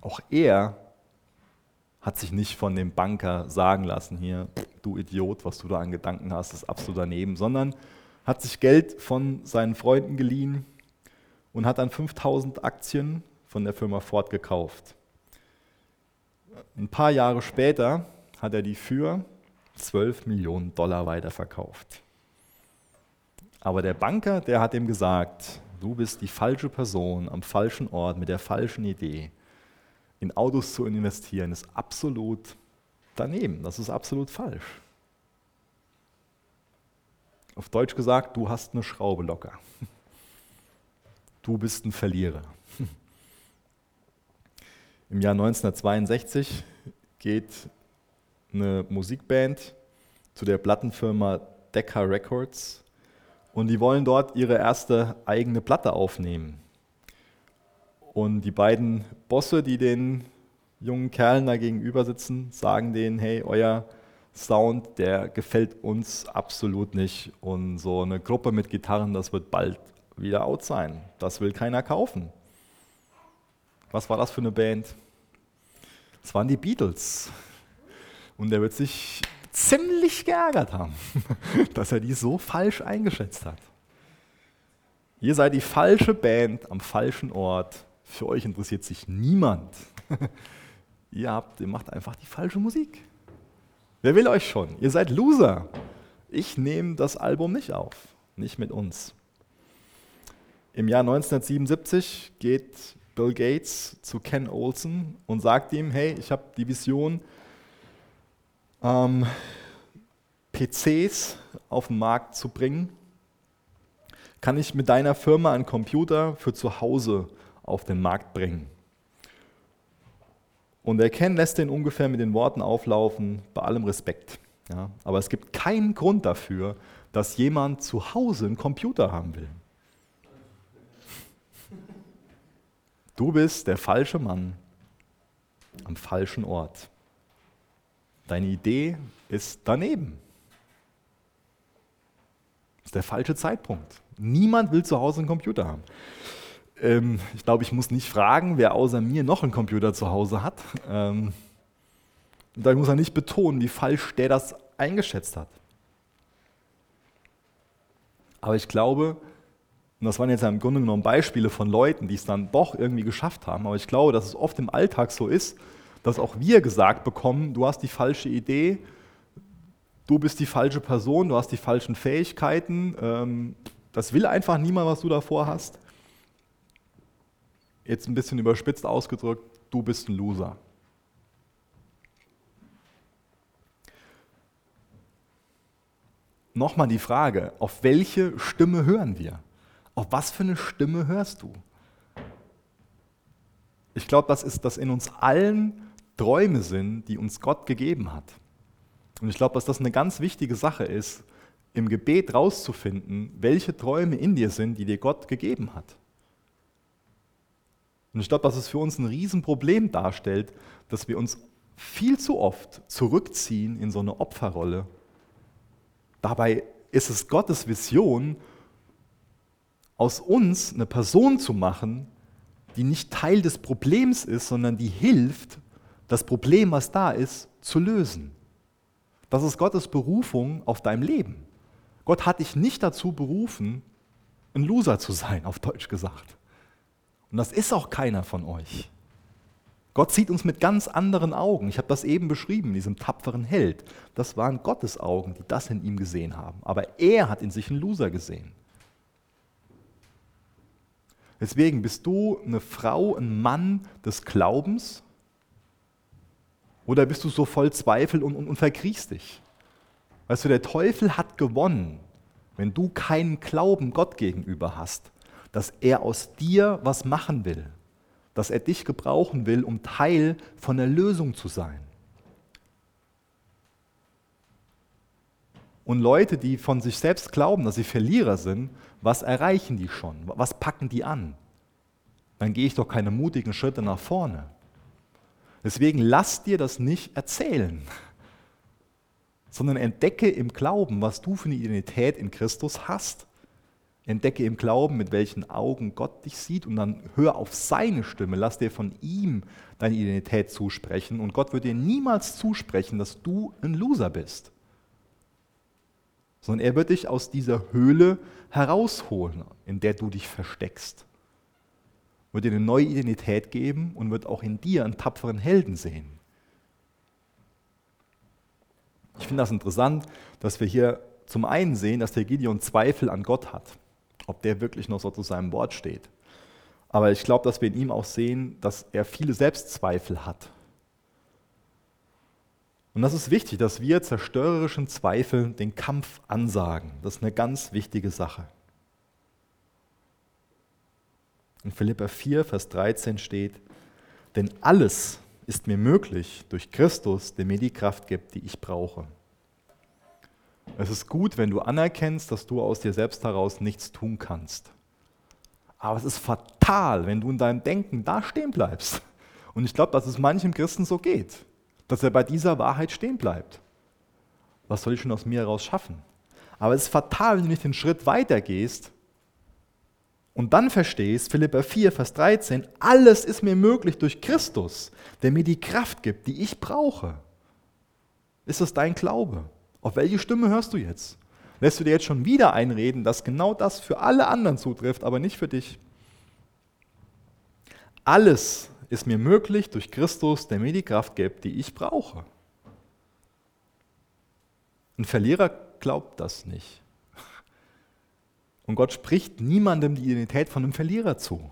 auch er hat sich nicht von dem Banker sagen lassen, hier, du Idiot, was du da an Gedanken hast, ist absolut daneben, sondern hat sich Geld von seinen Freunden geliehen und hat dann 5000 Aktien von der Firma Ford gekauft. Ein paar Jahre später hat er die für 12 Millionen Dollar weiterverkauft. Aber der Banker, der hat ihm gesagt, du bist die falsche Person am falschen Ort mit der falschen Idee. In Autos zu investieren ist absolut daneben, das ist absolut falsch. Auf Deutsch gesagt, du hast eine Schraube locker. Du bist ein Verlierer. Im Jahr 1962 geht eine Musikband zu der Plattenfirma Decca Records und die wollen dort ihre erste eigene Platte aufnehmen. Und die beiden Bosse, die den jungen Kerlen da gegenüber sitzen, sagen denen, hey, euer Sound, der gefällt uns absolut nicht. Und so eine Gruppe mit Gitarren, das wird bald wieder out sein. Das will keiner kaufen. Was war das für eine Band? Das waren die Beatles. Und er wird sich ziemlich geärgert haben, (laughs) dass er die so falsch eingeschätzt hat. Ihr seid die falsche Band am falschen Ort. Für euch interessiert sich niemand. (laughs) ihr, habt, ihr macht einfach die falsche Musik. Wer will euch schon? Ihr seid Loser. Ich nehme das Album nicht auf, nicht mit uns. Im Jahr 1977 geht Bill Gates zu Ken Olsen und sagt ihm, hey, ich habe die Vision, ähm, PCs auf den Markt zu bringen. Kann ich mit deiner Firma einen Computer für zu Hause auf den Markt bringen? Und der Ken lässt den ungefähr mit den Worten auflaufen, bei allem Respekt. Ja, aber es gibt keinen Grund dafür, dass jemand zu Hause einen Computer haben will. Du bist der falsche Mann am falschen Ort. Deine Idee ist daneben. Das ist der falsche Zeitpunkt. Niemand will zu Hause einen Computer haben. Ähm, ich glaube, ich muss nicht fragen, wer außer mir noch einen Computer zu Hause hat. Ähm, da muss er nicht betonen, wie falsch der das eingeschätzt hat. Aber ich glaube, und das waren jetzt im Grunde genommen Beispiele von Leuten, die es dann doch irgendwie geschafft haben. Aber ich glaube, dass es oft im Alltag so ist, dass auch wir gesagt bekommen, du hast die falsche Idee, du bist die falsche Person, du hast die falschen Fähigkeiten, ähm, das will einfach niemand, was du davor hast. Jetzt ein bisschen überspitzt ausgedrückt, du bist ein Loser. Nochmal die Frage, auf welche Stimme hören wir? Auf was für eine Stimme hörst du? Ich glaube, das ist, dass in uns allen Träume sind, die uns Gott gegeben hat. Und ich glaube, dass das eine ganz wichtige Sache ist, im Gebet rauszufinden, welche Träume in dir sind, die dir Gott gegeben hat. Und ich glaube, dass es für uns ein Riesenproblem darstellt, dass wir uns viel zu oft zurückziehen in so eine Opferrolle. Dabei ist es Gottes Vision, aus uns eine Person zu machen, die nicht Teil des Problems ist, sondern die hilft, das Problem, was da ist, zu lösen. Das ist Gottes Berufung auf deinem Leben. Gott hat dich nicht dazu berufen, ein Loser zu sein, auf Deutsch gesagt. Und das ist auch keiner von euch. Gott sieht uns mit ganz anderen Augen. Ich habe das eben beschrieben, diesem tapferen Held. Das waren Gottes Augen, die das in ihm gesehen haben. Aber er hat in sich einen Loser gesehen. Deswegen bist du eine Frau, ein Mann des Glaubens oder bist du so voll Zweifel und, und, und verkriechst dich? Weißt du, der Teufel hat gewonnen, wenn du keinen Glauben Gott gegenüber hast, dass er aus dir was machen will, dass er dich gebrauchen will, um Teil von der Lösung zu sein. Und Leute, die von sich selbst glauben, dass sie Verlierer sind, was erreichen die schon? Was packen die an? Dann gehe ich doch keine mutigen Schritte nach vorne. Deswegen lass dir das nicht erzählen, sondern entdecke im Glauben, was du für eine Identität in Christus hast. Entdecke im Glauben, mit welchen Augen Gott dich sieht und dann hör auf seine Stimme, lass dir von ihm deine Identität zusprechen und Gott wird dir niemals zusprechen, dass du ein Loser bist sondern er wird dich aus dieser Höhle herausholen, in der du dich versteckst. Wird dir eine neue Identität geben und wird auch in dir einen tapferen Helden sehen. Ich finde das interessant, dass wir hier zum einen sehen, dass der Gideon Zweifel an Gott hat, ob der wirklich noch so zu seinem Wort steht. Aber ich glaube, dass wir in ihm auch sehen, dass er viele Selbstzweifel hat und das ist wichtig, dass wir zerstörerischen Zweifeln den Kampf ansagen. Das ist eine ganz wichtige Sache. In Philippa 4, Vers 13 steht, denn alles ist mir möglich durch Christus, der mir die Kraft gibt, die ich brauche. Es ist gut, wenn du anerkennst, dass du aus dir selbst heraus nichts tun kannst. Aber es ist fatal, wenn du in deinem Denken da stehen bleibst. Und ich glaube, dass es manchem Christen so geht dass er bei dieser Wahrheit stehen bleibt. Was soll ich schon aus mir heraus schaffen? Aber es ist fatal, wenn du nicht den Schritt weitergehst und dann verstehst, Philippa 4, Vers 13, alles ist mir möglich durch Christus, der mir die Kraft gibt, die ich brauche. Ist das dein Glaube? Auf welche Stimme hörst du jetzt? Lässt du dir jetzt schon wieder einreden, dass genau das für alle anderen zutrifft, aber nicht für dich? Alles ist mir möglich durch Christus, der mir die Kraft gibt, die ich brauche. Ein Verlierer glaubt das nicht. Und Gott spricht niemandem die Identität von einem Verlierer zu.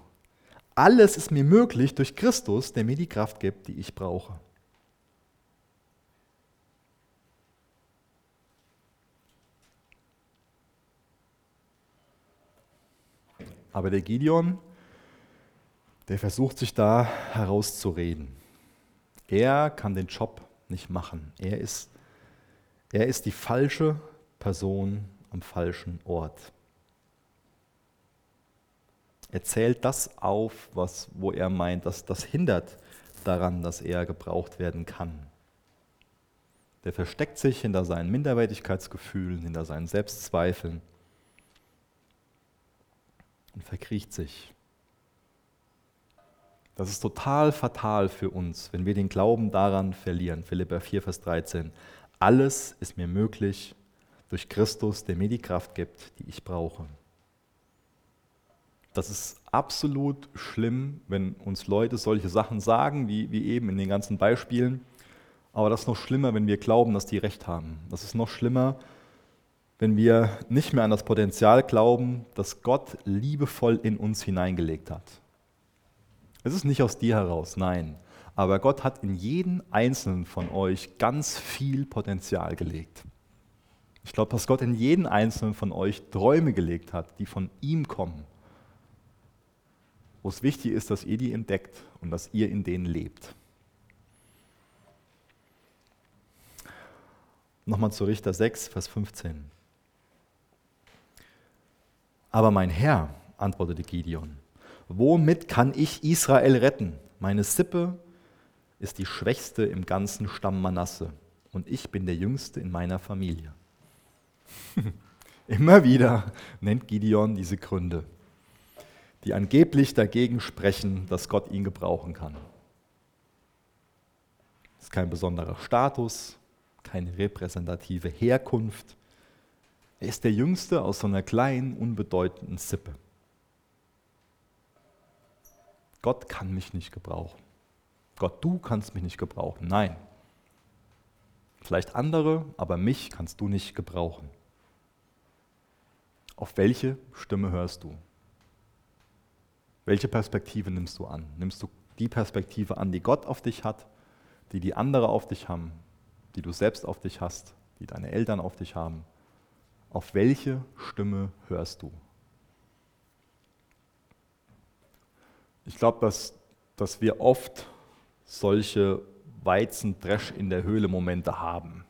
Alles ist mir möglich durch Christus, der mir die Kraft gibt, die ich brauche. Aber der Gideon, der versucht sich da herauszureden. Er kann den Job nicht machen. Er ist, er ist die falsche Person am falschen Ort. Er zählt das auf, was, wo er meint, dass das hindert daran, dass er gebraucht werden kann. Der versteckt sich hinter seinen Minderwertigkeitsgefühlen, hinter seinen Selbstzweifeln und verkriecht sich. Das ist total fatal für uns, wenn wir den Glauben daran verlieren. Philippa 4, Vers 13. Alles ist mir möglich durch Christus, der mir die Kraft gibt, die ich brauche. Das ist absolut schlimm, wenn uns Leute solche Sachen sagen, wie, wie eben in den ganzen Beispielen. Aber das ist noch schlimmer, wenn wir glauben, dass die recht haben. Das ist noch schlimmer, wenn wir nicht mehr an das Potenzial glauben, das Gott liebevoll in uns hineingelegt hat. Es ist nicht aus dir heraus, nein. Aber Gott hat in jeden einzelnen von euch ganz viel Potenzial gelegt. Ich glaube, dass Gott in jeden einzelnen von euch Träume gelegt hat, die von ihm kommen wo es wichtig ist, dass ihr die entdeckt und dass ihr in denen lebt. Nochmal zu Richter 6, Vers 15. Aber mein Herr, antwortete Gideon, womit kann ich Israel retten? Meine Sippe ist die schwächste im ganzen Stamm Manasse und ich bin der jüngste in meiner Familie. (laughs) Immer wieder nennt Gideon diese Gründe die angeblich dagegen sprechen, dass Gott ihn gebrauchen kann. Es ist kein besonderer Status, keine repräsentative Herkunft. Er ist der Jüngste aus so einer kleinen, unbedeutenden Sippe. Gott kann mich nicht gebrauchen. Gott, du kannst mich nicht gebrauchen. Nein. Vielleicht andere, aber mich kannst du nicht gebrauchen. Auf welche Stimme hörst du? Welche Perspektive nimmst du an? Nimmst du die Perspektive an, die Gott auf dich hat, die die andere auf dich haben, die du selbst auf dich hast, die deine Eltern auf dich haben? Auf welche Stimme hörst du? Ich glaube, dass, dass wir oft solche Weizendresch in der Höhle Momente haben.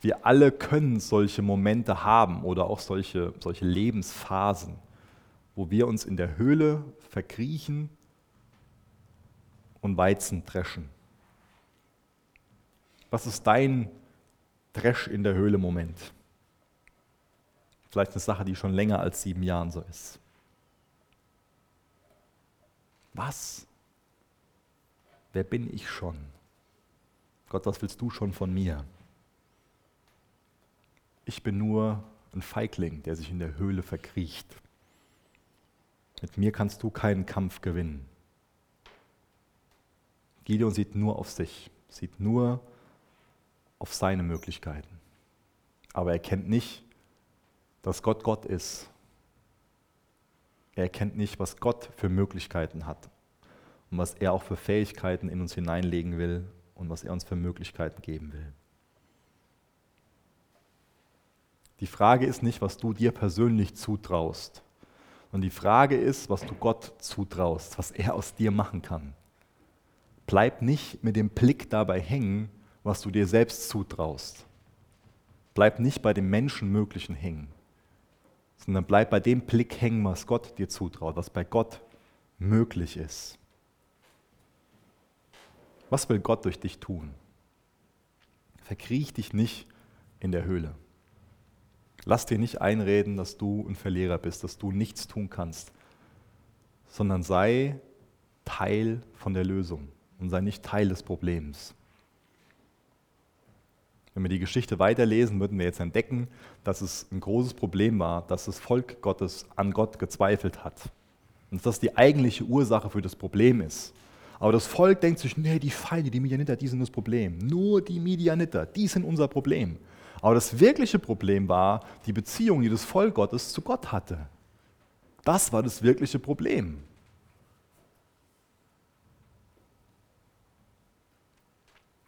Wir alle können solche Momente haben oder auch solche, solche Lebensphasen wo wir uns in der Höhle verkriechen und Weizen dreschen. Was ist dein Dresch in der Höhle Moment? Vielleicht eine Sache, die schon länger als sieben Jahren so ist. Was? Wer bin ich schon? Gott, was willst du schon von mir? Ich bin nur ein Feigling, der sich in der Höhle verkriecht. Mit mir kannst du keinen Kampf gewinnen. Gideon sieht nur auf sich, sieht nur auf seine Möglichkeiten. Aber er kennt nicht, dass Gott Gott ist. Er erkennt nicht, was Gott für Möglichkeiten hat und was er auch für Fähigkeiten in uns hineinlegen will und was er uns für Möglichkeiten geben will. Die Frage ist nicht, was du dir persönlich zutraust, und die Frage ist, was du Gott zutraust, was er aus dir machen kann. Bleib nicht mit dem Blick dabei hängen, was du dir selbst zutraust. Bleib nicht bei dem Menschenmöglichen hängen, sondern bleib bei dem Blick hängen, was Gott dir zutraut, was bei Gott möglich ist. Was will Gott durch dich tun? Verkriech dich nicht in der Höhle. Lass dir nicht einreden, dass du ein Verlierer bist, dass du nichts tun kannst, sondern sei Teil von der Lösung und sei nicht Teil des Problems. Wenn wir die Geschichte weiterlesen, würden wir jetzt entdecken, dass es ein großes Problem war, dass das Volk Gottes an Gott gezweifelt hat. Und dass das die eigentliche Ursache für das Problem ist. Aber das Volk denkt sich, nee, die Feinde, die Midianiter, die sind das Problem. Nur die Midianiter, die sind unser Problem. Aber das wirkliche Problem war die Beziehung, die das Volk Gottes zu Gott hatte. Das war das wirkliche Problem.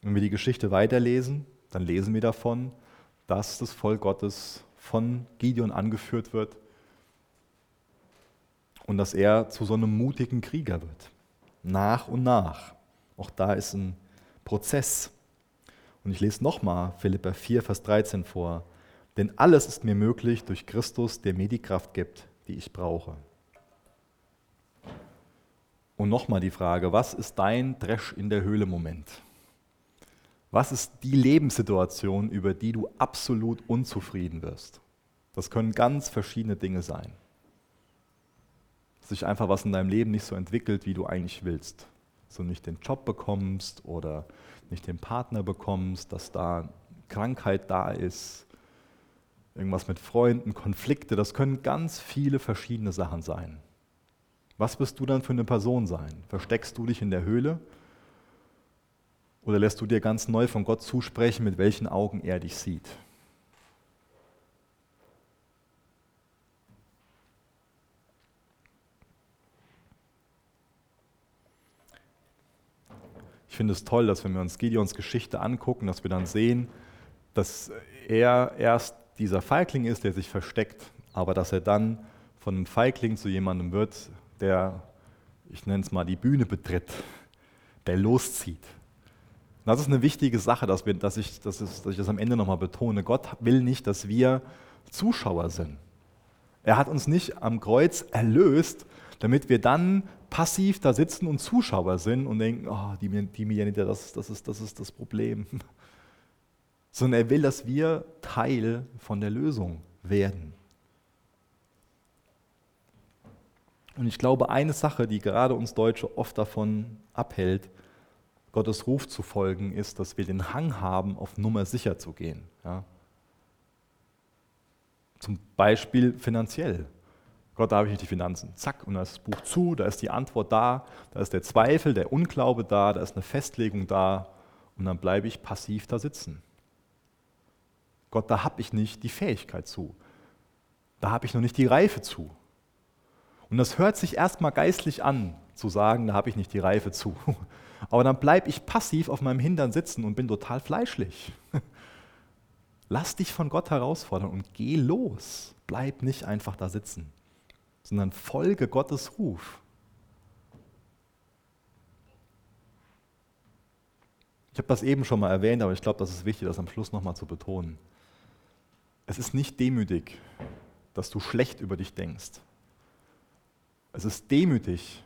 Wenn wir die Geschichte weiterlesen, dann lesen wir davon, dass das Volk Gottes von Gideon angeführt wird und dass er zu so einem mutigen Krieger wird. Nach und nach. Auch da ist ein Prozess. Und ich lese nochmal Philippa 4, Vers 13 vor. Denn alles ist mir möglich durch Christus, der mir die Kraft gibt, die ich brauche. Und nochmal die Frage, was ist dein Dresch in der Höhle Moment? Was ist die Lebenssituation, über die du absolut unzufrieden wirst? Das können ganz verschiedene Dinge sein. Dass sich einfach was in deinem Leben nicht so entwickelt, wie du eigentlich willst. Du nicht den Job bekommst oder nicht den Partner bekommst, dass da Krankheit da ist, irgendwas mit Freunden, Konflikte, das können ganz viele verschiedene Sachen sein. Was wirst du dann für eine Person sein? Versteckst du dich in der Höhle oder lässt du dir ganz neu von Gott zusprechen, mit welchen Augen er dich sieht? Ich finde es toll, dass wenn wir uns Gideons Geschichte angucken, dass wir dann sehen, dass er erst dieser Feigling ist, der sich versteckt, aber dass er dann von einem Feigling zu jemandem wird, der, ich nenne es mal, die Bühne betritt, der loszieht, das ist eine wichtige Sache, dass, wir, dass, ich, dass, ich, dass ich das am Ende nochmal betone. Gott will nicht, dass wir Zuschauer sind. Er hat uns nicht am Kreuz erlöst, damit wir dann passiv da sitzen und Zuschauer sind und denken, oh, die, die Mianiter, das, das, ist, das ist das Problem. (laughs) Sondern er will, dass wir Teil von der Lösung werden. Und ich glaube, eine Sache, die gerade uns Deutsche oft davon abhält, Gottes Ruf zu folgen, ist, dass wir den Hang haben, auf Nummer sicher zu gehen. Ja. Zum Beispiel finanziell. Gott, da habe ich nicht die Finanzen. Zack, und da ist das Buch zu, da ist die Antwort da, da ist der Zweifel, der Unglaube da, da ist eine Festlegung da und dann bleibe ich passiv da sitzen. Gott, da habe ich nicht die Fähigkeit zu. Da habe ich noch nicht die Reife zu. Und das hört sich erstmal geistlich an, zu sagen, da habe ich nicht die Reife zu. (laughs) Aber dann bleibe ich passiv auf meinem Hintern sitzen und bin total fleischlich. (laughs) Lass dich von Gott herausfordern und geh los. Bleib nicht einfach da sitzen, sondern folge Gottes Ruf. Ich habe das eben schon mal erwähnt, aber ich glaube, das ist wichtig, das am Schluss nochmal zu betonen. Es ist nicht demütig, dass du schlecht über dich denkst. Es ist demütig,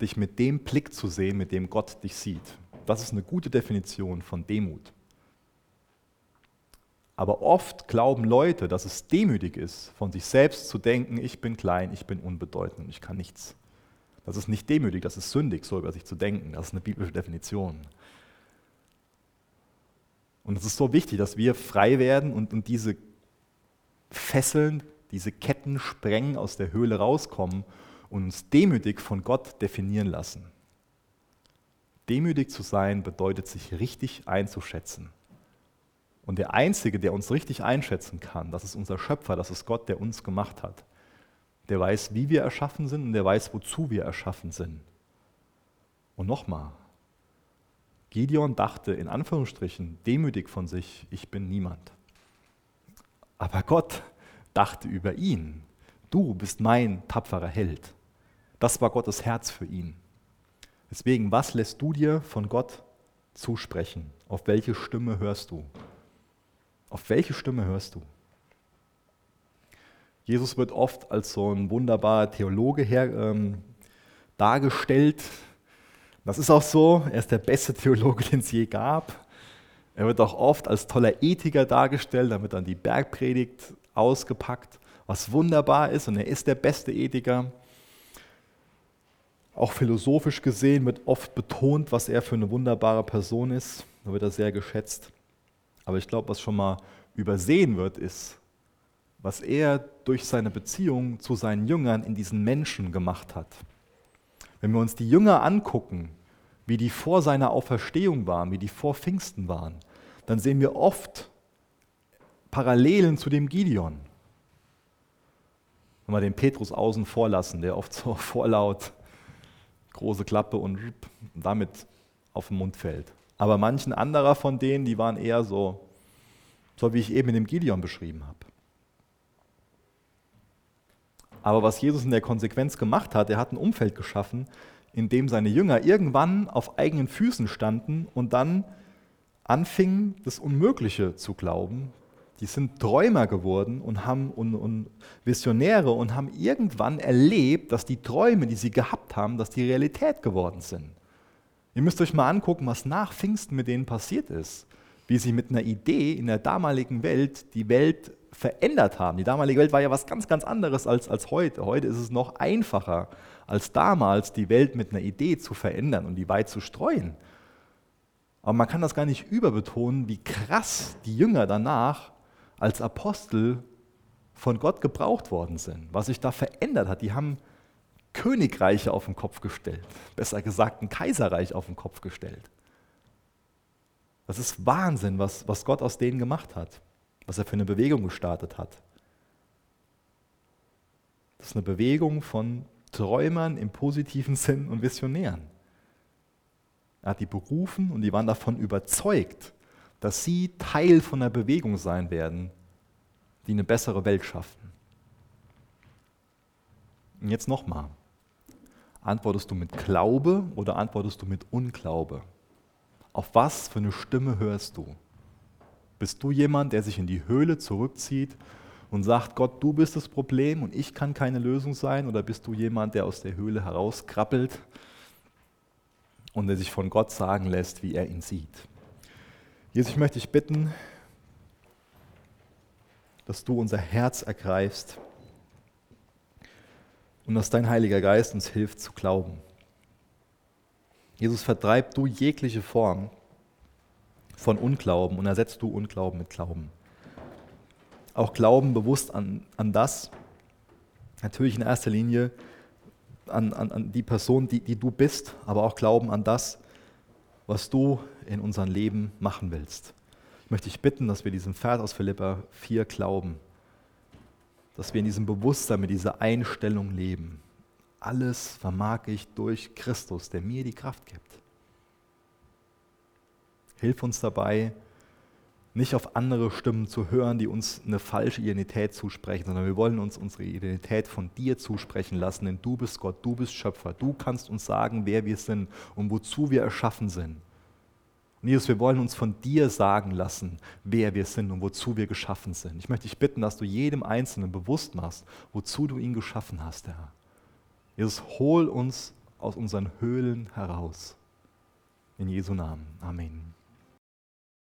dich mit dem Blick zu sehen, mit dem Gott dich sieht. Das ist eine gute Definition von Demut. Aber oft glauben Leute, dass es demütig ist, von sich selbst zu denken, ich bin klein, ich bin unbedeutend, ich kann nichts. Das ist nicht demütig, das ist sündig, so über sich zu denken. Das ist eine biblische Definition. Und es ist so wichtig, dass wir frei werden und, und diese Fesseln, diese Ketten sprengen, aus der Höhle rauskommen uns demütig von Gott definieren lassen. Demütig zu sein bedeutet, sich richtig einzuschätzen. Und der Einzige, der uns richtig einschätzen kann, das ist unser Schöpfer, das ist Gott, der uns gemacht hat. Der weiß, wie wir erschaffen sind und der weiß, wozu wir erschaffen sind. Und nochmal, Gideon dachte in Anführungsstrichen demütig von sich, ich bin niemand. Aber Gott dachte über ihn, du bist mein tapferer Held. Das war Gottes Herz für ihn. Deswegen, was lässt du dir von Gott zusprechen? Auf welche Stimme hörst du? Auf welche Stimme hörst du? Jesus wird oft als so ein wunderbarer Theologe her, ähm, dargestellt. Das ist auch so. Er ist der beste Theologe, (laughs) den es je gab. Er wird auch oft als toller Ethiker dargestellt, da wird dann die Bergpredigt ausgepackt, was wunderbar ist und er ist der beste Ethiker. Auch philosophisch gesehen wird oft betont, was er für eine wunderbare Person ist. Da wird er sehr geschätzt. Aber ich glaube, was schon mal übersehen wird, ist, was er durch seine Beziehung zu seinen Jüngern in diesen Menschen gemacht hat. Wenn wir uns die Jünger angucken, wie die vor seiner Auferstehung waren, wie die vor Pfingsten waren, dann sehen wir oft Parallelen zu dem Gideon. Wenn wir den Petrus außen vor lassen, der oft so (laughs) vorlaut große Klappe und damit auf den Mund fällt. Aber manchen anderer von denen, die waren eher so, so wie ich eben in dem Gideon beschrieben habe. Aber was Jesus in der Konsequenz gemacht hat, er hat ein Umfeld geschaffen, in dem seine Jünger irgendwann auf eigenen Füßen standen und dann anfingen, das Unmögliche zu glauben, die sind Träumer geworden und haben und, und Visionäre und haben irgendwann erlebt, dass die Träume, die sie gehabt haben, dass die Realität geworden sind. Ihr müsst euch mal angucken, was nach Pfingsten mit denen passiert ist, wie sie mit einer Idee in der damaligen Welt die Welt verändert haben. Die damalige Welt war ja was ganz, ganz anderes als, als heute. Heute ist es noch einfacher als damals, die Welt mit einer Idee zu verändern und die weit zu streuen. Aber man kann das gar nicht überbetonen, wie krass die Jünger danach als Apostel von Gott gebraucht worden sind, was sich da verändert hat. Die haben Königreiche auf den Kopf gestellt, besser gesagt ein Kaiserreich auf den Kopf gestellt. Das ist Wahnsinn, was, was Gott aus denen gemacht hat, was er für eine Bewegung gestartet hat. Das ist eine Bewegung von Träumern im positiven (laughs) Sinn und Visionären. Er hat die berufen und die waren davon überzeugt, dass sie Teil von einer Bewegung sein werden, die eine bessere Welt schaffen. Und jetzt nochmal. Antwortest du mit Glaube oder antwortest du mit Unglaube? Auf was für eine Stimme hörst du? Bist du jemand, der sich in die Höhle zurückzieht und sagt, Gott, du bist das Problem und ich kann keine Lösung sein? Oder bist du jemand, der aus der Höhle herauskrabbelt und der sich von Gott sagen lässt, wie er ihn sieht? Jesus, ich möchte dich bitten, dass du unser Herz ergreifst und dass dein Heiliger Geist uns hilft zu glauben. Jesus, vertreib du jegliche Form von Unglauben und ersetzt du Unglauben mit Glauben. Auch Glauben bewusst an, an das, natürlich in erster Linie an, an, an die Person, die, die du bist, aber auch Glauben an das, was du in unserem Leben machen willst. Ich möchte dich bitten, dass wir diesen Vers aus Philippa 4 glauben, dass wir in diesem Bewusstsein, mit dieser Einstellung leben. Alles vermag ich durch Christus, der mir die Kraft gibt. Hilf uns dabei, nicht auf andere Stimmen zu hören, die uns eine falsche Identität zusprechen, sondern wir wollen uns unsere Identität von dir zusprechen lassen, denn du bist Gott, du bist Schöpfer, du kannst uns sagen, wer wir sind und wozu wir erschaffen sind. Und Jesus, wir wollen uns von dir sagen lassen, wer wir sind und wozu wir geschaffen sind. Ich möchte dich bitten, dass du jedem Einzelnen bewusst machst, wozu du ihn geschaffen hast, Herr. Jesus, hol uns aus unseren Höhlen heraus. In Jesu Namen. Amen.